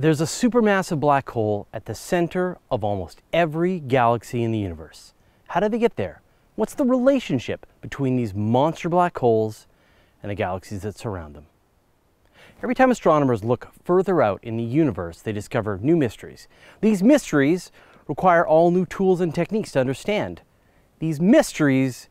There's a supermassive black hole at the center of almost every galaxy in the universe. How did they get there? What's the relationship between these monster black holes and the galaxies that surround them? Every time astronomers look further out in the universe, they discover new mysteries. These mysteries require all new tools and techniques to understand. These mysteries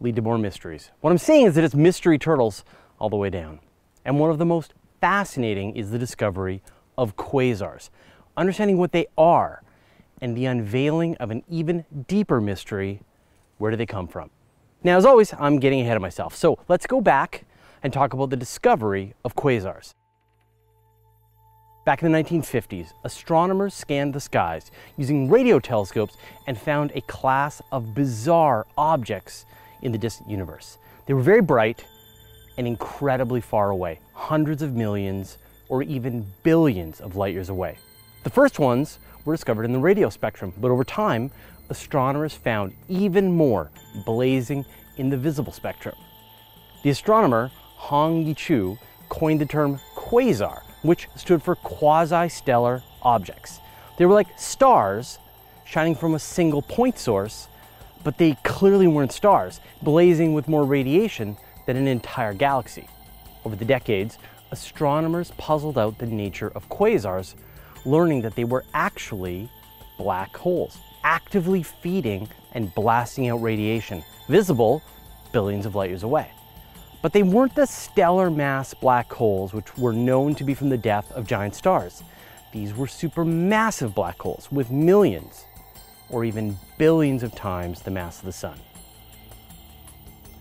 lead to more mysteries. What I'm saying is that it's mystery turtles all the way down. And one of the most fascinating is the discovery of quasars, understanding what they are, and the unveiling of an even deeper mystery where do they come from? Now, as always, I'm getting ahead of myself. So let's go back and talk about the discovery of quasars. Back in the 1950s, astronomers scanned the skies using radio telescopes and found a class of bizarre objects in the distant universe. They were very bright and incredibly far away, hundreds of millions or even billions of light years away. The first ones were discovered in the radio spectrum, but over time, astronomers found even more blazing in the visible spectrum. The astronomer Hong-Yee Chiu coined the term quasar, which stood for quasi-stellar objects. They were like stars shining from a single point source, but they clearly weren't stars, blazing with more radiation than an entire galaxy. Over the decades, astronomers puzzled out the nature of quasars, learning that they were actually black holes, actively feeding and blasting out radiation, visible billions of light years away. But they weren't the stellar mass black holes which were known to be from the death of giant stars. These were supermassive black holes with millions or even billions of times the mass of the sun.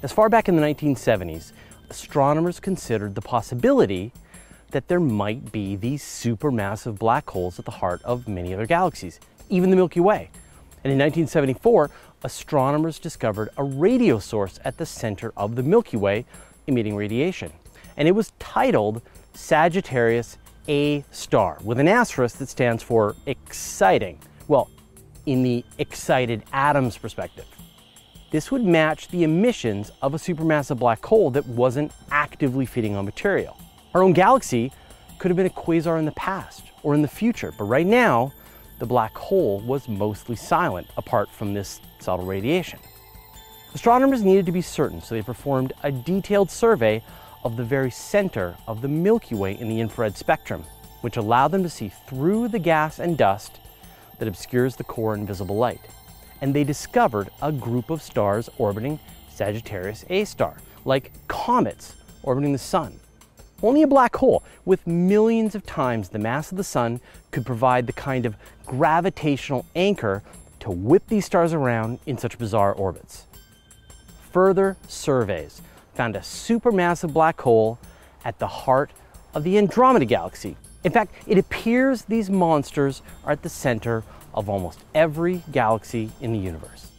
As far back in the 1970s, astronomers considered the possibility that there might be these supermassive black holes at the heart of many other galaxies, even the Milky Way. And in 1974, astronomers discovered a radio source at the center of the Milky Way emitting radiation. And it was titled Sagittarius A star with an asterisk that stands for exciting. Well, in the excited atoms perspective. This would match the emissions of a supermassive black hole that wasn't actively feeding on material. Our own galaxy could have been a quasar in the past or in the future, but right now, the black hole was mostly silent apart from this subtle radiation. Astronomers needed to be certain, so they performed a detailed survey of the very center of the Milky Way in the infrared spectrum, which allowed them to see through the gas and dust that obscures the core in visible light. And they discovered a group of stars orbiting Sagittarius A star, like comets orbiting the sun. Only a black hole with millions of times the mass of the sun could provide the kind of gravitational anchor to whip these stars around in such bizarre orbits. Further surveys found a supermassive black hole at the heart of the Andromeda Galaxy. In fact, it appears these monsters are at the center of almost every galaxy in the universe.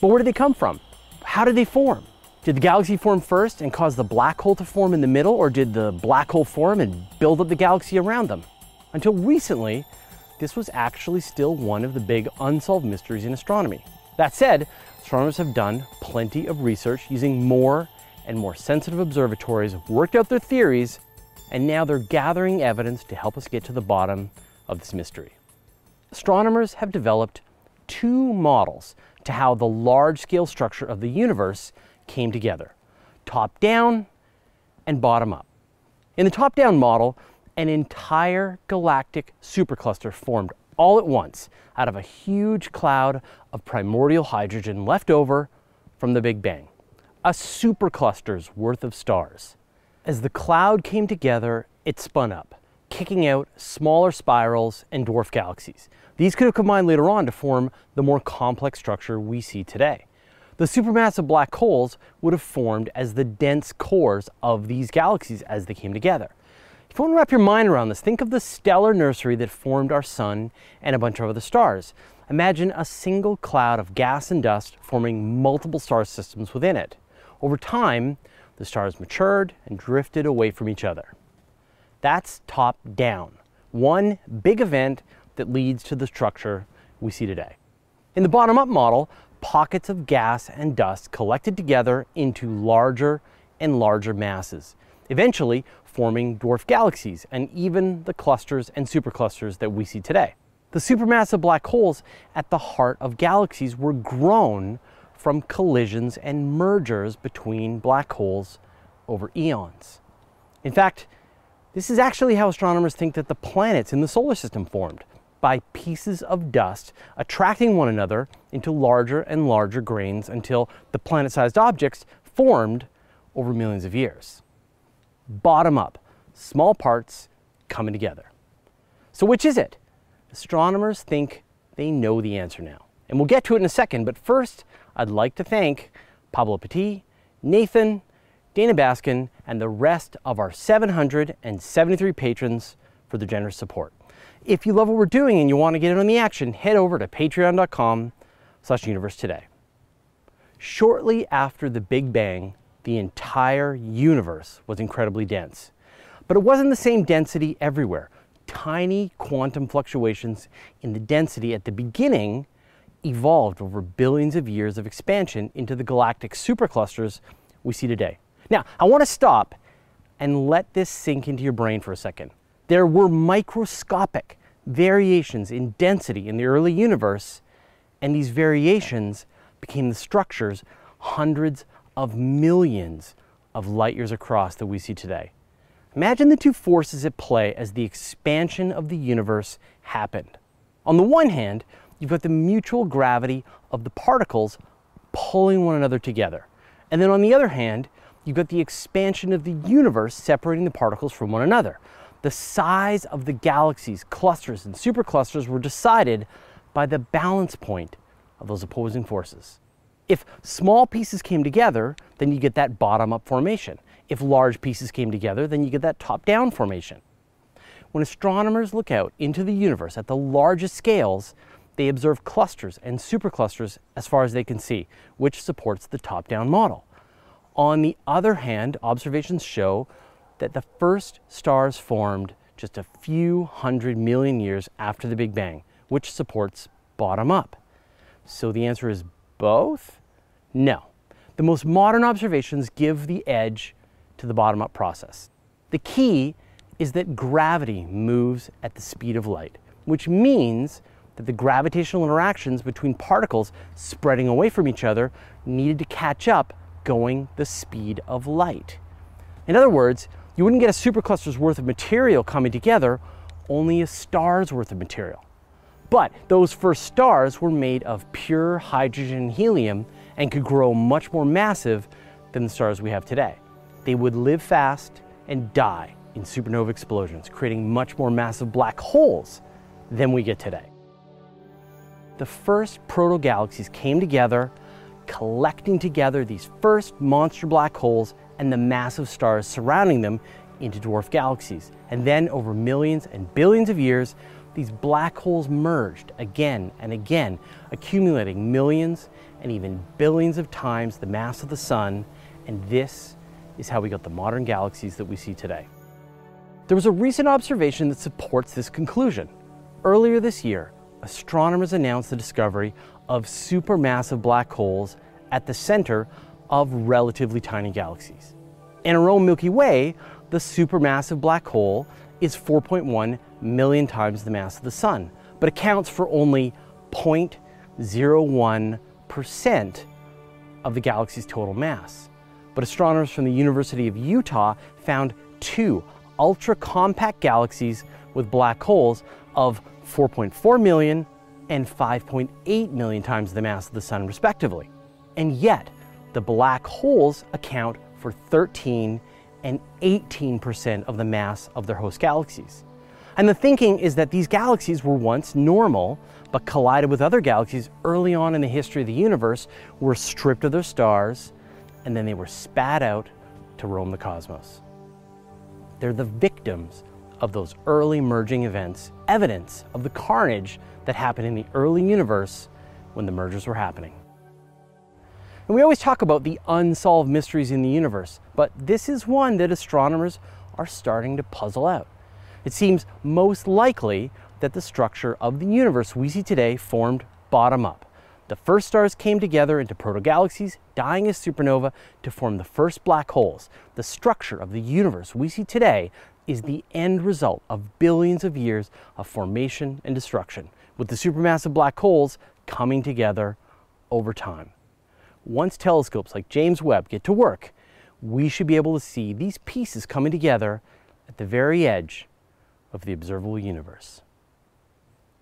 But where did they come from? How did they form? Did the galaxy form first and cause the black hole to form in the middle, or did the black hole form and build up the galaxy around them? Until recently, this was actually still one of the big unsolved mysteries in astronomy. That said, astronomers have done plenty of research using more and more sensitive observatories, worked out their theories, and now they're gathering evidence to help us get to the bottom of this mystery. Astronomers have developed two models to how the large scale structure of the universe came together top down and bottom up. In the top down model, an entire galactic supercluster formed all at once out of a huge cloud of primordial hydrogen left over from the Big Bang. A supercluster's worth of stars. As the cloud came together, it spun up, kicking out smaller spirals and dwarf galaxies. These could have combined later on to form the more complex structure we see today. The supermassive black holes would have formed as the dense cores of these galaxies as they came together. If you want to wrap your mind around this, think of the stellar nursery that formed our sun and a bunch of other stars. Imagine a single cloud of gas and dust forming multiple star systems within it. Over time, the stars matured and drifted away from each other. That's top down. One big event that leads to the structure we see today. In the bottom up model, pockets of gas and dust collected together into larger and larger masses. eventually forming dwarf galaxies and even the clusters and superclusters that we see today. The supermassive black holes at the heart of galaxies were grown from collisions and mergers between black holes over eons. In fact, this is actually how astronomers think that the planets in the solar system formed by pieces of dust attracting one another into larger and larger grains until the planet sized objects formed over millions of years. Bottom up, small parts coming together. So, which is it? Astronomers think they know the answer now. And we'll get to it in a second, but first, I'd like to thank Pablo Petit, Nathan, Dana Baskin, and the rest of our 773 patrons for their generous support. If you love what we're doing and you want to get in on the action, head over to patreon.com slash universe today. Shortly after the Big Bang, the entire universe was incredibly dense. But it wasn't the same density everywhere. Tiny quantum fluctuations in the density at the beginning evolved over billions of years of expansion into the galactic superclusters we see today. Now, I want to stop and let this sink into your brain for a second. There were microscopic variations in density in the early universe, and these variations became the structures hundreds of millions of light years across that we see today. Imagine the two forces at play as the expansion of the universe happened. On the one hand, you've got the mutual gravity of the particles pulling one another together. And then on the other hand, you've got the expansion of the universe separating the particles from one another. The size of the galaxies, clusters, and superclusters were decided by the balance point of those opposing forces. If small pieces came together, then you get that bottom up formation. If large pieces came together, then you get that top down formation. When astronomers look out into the universe at the largest scales, they observe clusters and superclusters as far as they can see, which supports the top down model. On the other hand, observations show that the first stars formed just a few hundred million years after the Big Bang, which supports bottom up. So the answer is both? No. The most modern observations give the edge to the bottom up process. The key is that gravity moves at the speed of light, which means that the gravitational interactions between particles spreading away from each other needed to catch up going the speed of light. In other words, you wouldn't get a supercluster's worth of material coming together, only a star's worth of material. But those first stars were made of pure hydrogen and helium and could grow much more massive than the stars we have today. They would live fast and die in supernova explosions, creating much more massive black holes than we get today. The first proto-galaxies came together, collecting together these first monster black holes and the massive stars surrounding them into dwarf galaxies. And then, over millions and billions of years, these black holes merged again and again, accumulating millions and even billions of times the mass of the Sun. And this is how we got the modern galaxies that we see today. There was a recent observation that supports this conclusion. Earlier this year, astronomers announced the discovery of supermassive black holes at the center of relatively tiny galaxies. In our own Milky Way, the supermassive black hole is 4.1 million times the mass of the Sun, but accounts for only 0.01% of the galaxy's total mass. But astronomers from the University of Utah found two ultra compact galaxies with black holes of 4.4 million and 5.8 million times the mass of the Sun, respectively. And yet, the black holes account for 13 and 18% of the mass of their host galaxies. And the thinking is that these galaxies were once normal, but collided with other galaxies early on in the history of the universe, were stripped of their stars, and then they were spat out to roam the cosmos. They're the victims of those early merging events, evidence of the carnage that happened in the early universe when the mergers were happening. And we always talk about the unsolved mysteries in the universe, but this is one that astronomers are starting to puzzle out. It seems most likely that the structure of the universe we see today formed bottom up. The first stars came together into protogalaxies, dying as supernova to form the first black holes. The structure of the universe we see today is the end result of billions of years of formation and destruction, with the supermassive black holes coming together over time. Once telescopes like James Webb get to work, we should be able to see these pieces coming together at the very edge of the observable universe.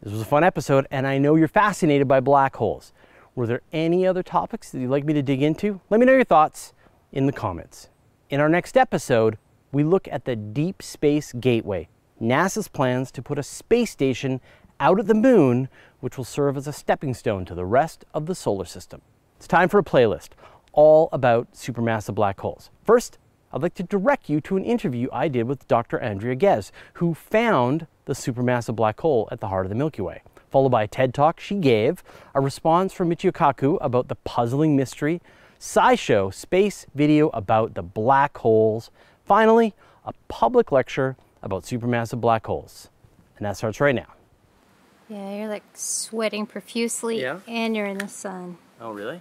This was a fun episode, and I know you're fascinated by black holes. Were there any other topics that you'd like me to dig into? Let me know your thoughts in the comments. In our next episode, we look at the Deep Space Gateway, NASA's plans to put a space station out at the moon, which will serve as a stepping stone to the rest of the solar system. It's time for a playlist all about supermassive black holes. First, I'd like to direct you to an interview I did with Dr. Andrea Ghez, who found the supermassive black hole at the heart of the Milky Way. Followed by a TED talk she gave, a response from Michio Kaku about the puzzling mystery, SciShow space video about the black holes, finally, a public lecture about supermassive black holes. And that starts right now. Yeah, you're like sweating profusely Yeah? and you're in the sun. Oh, really?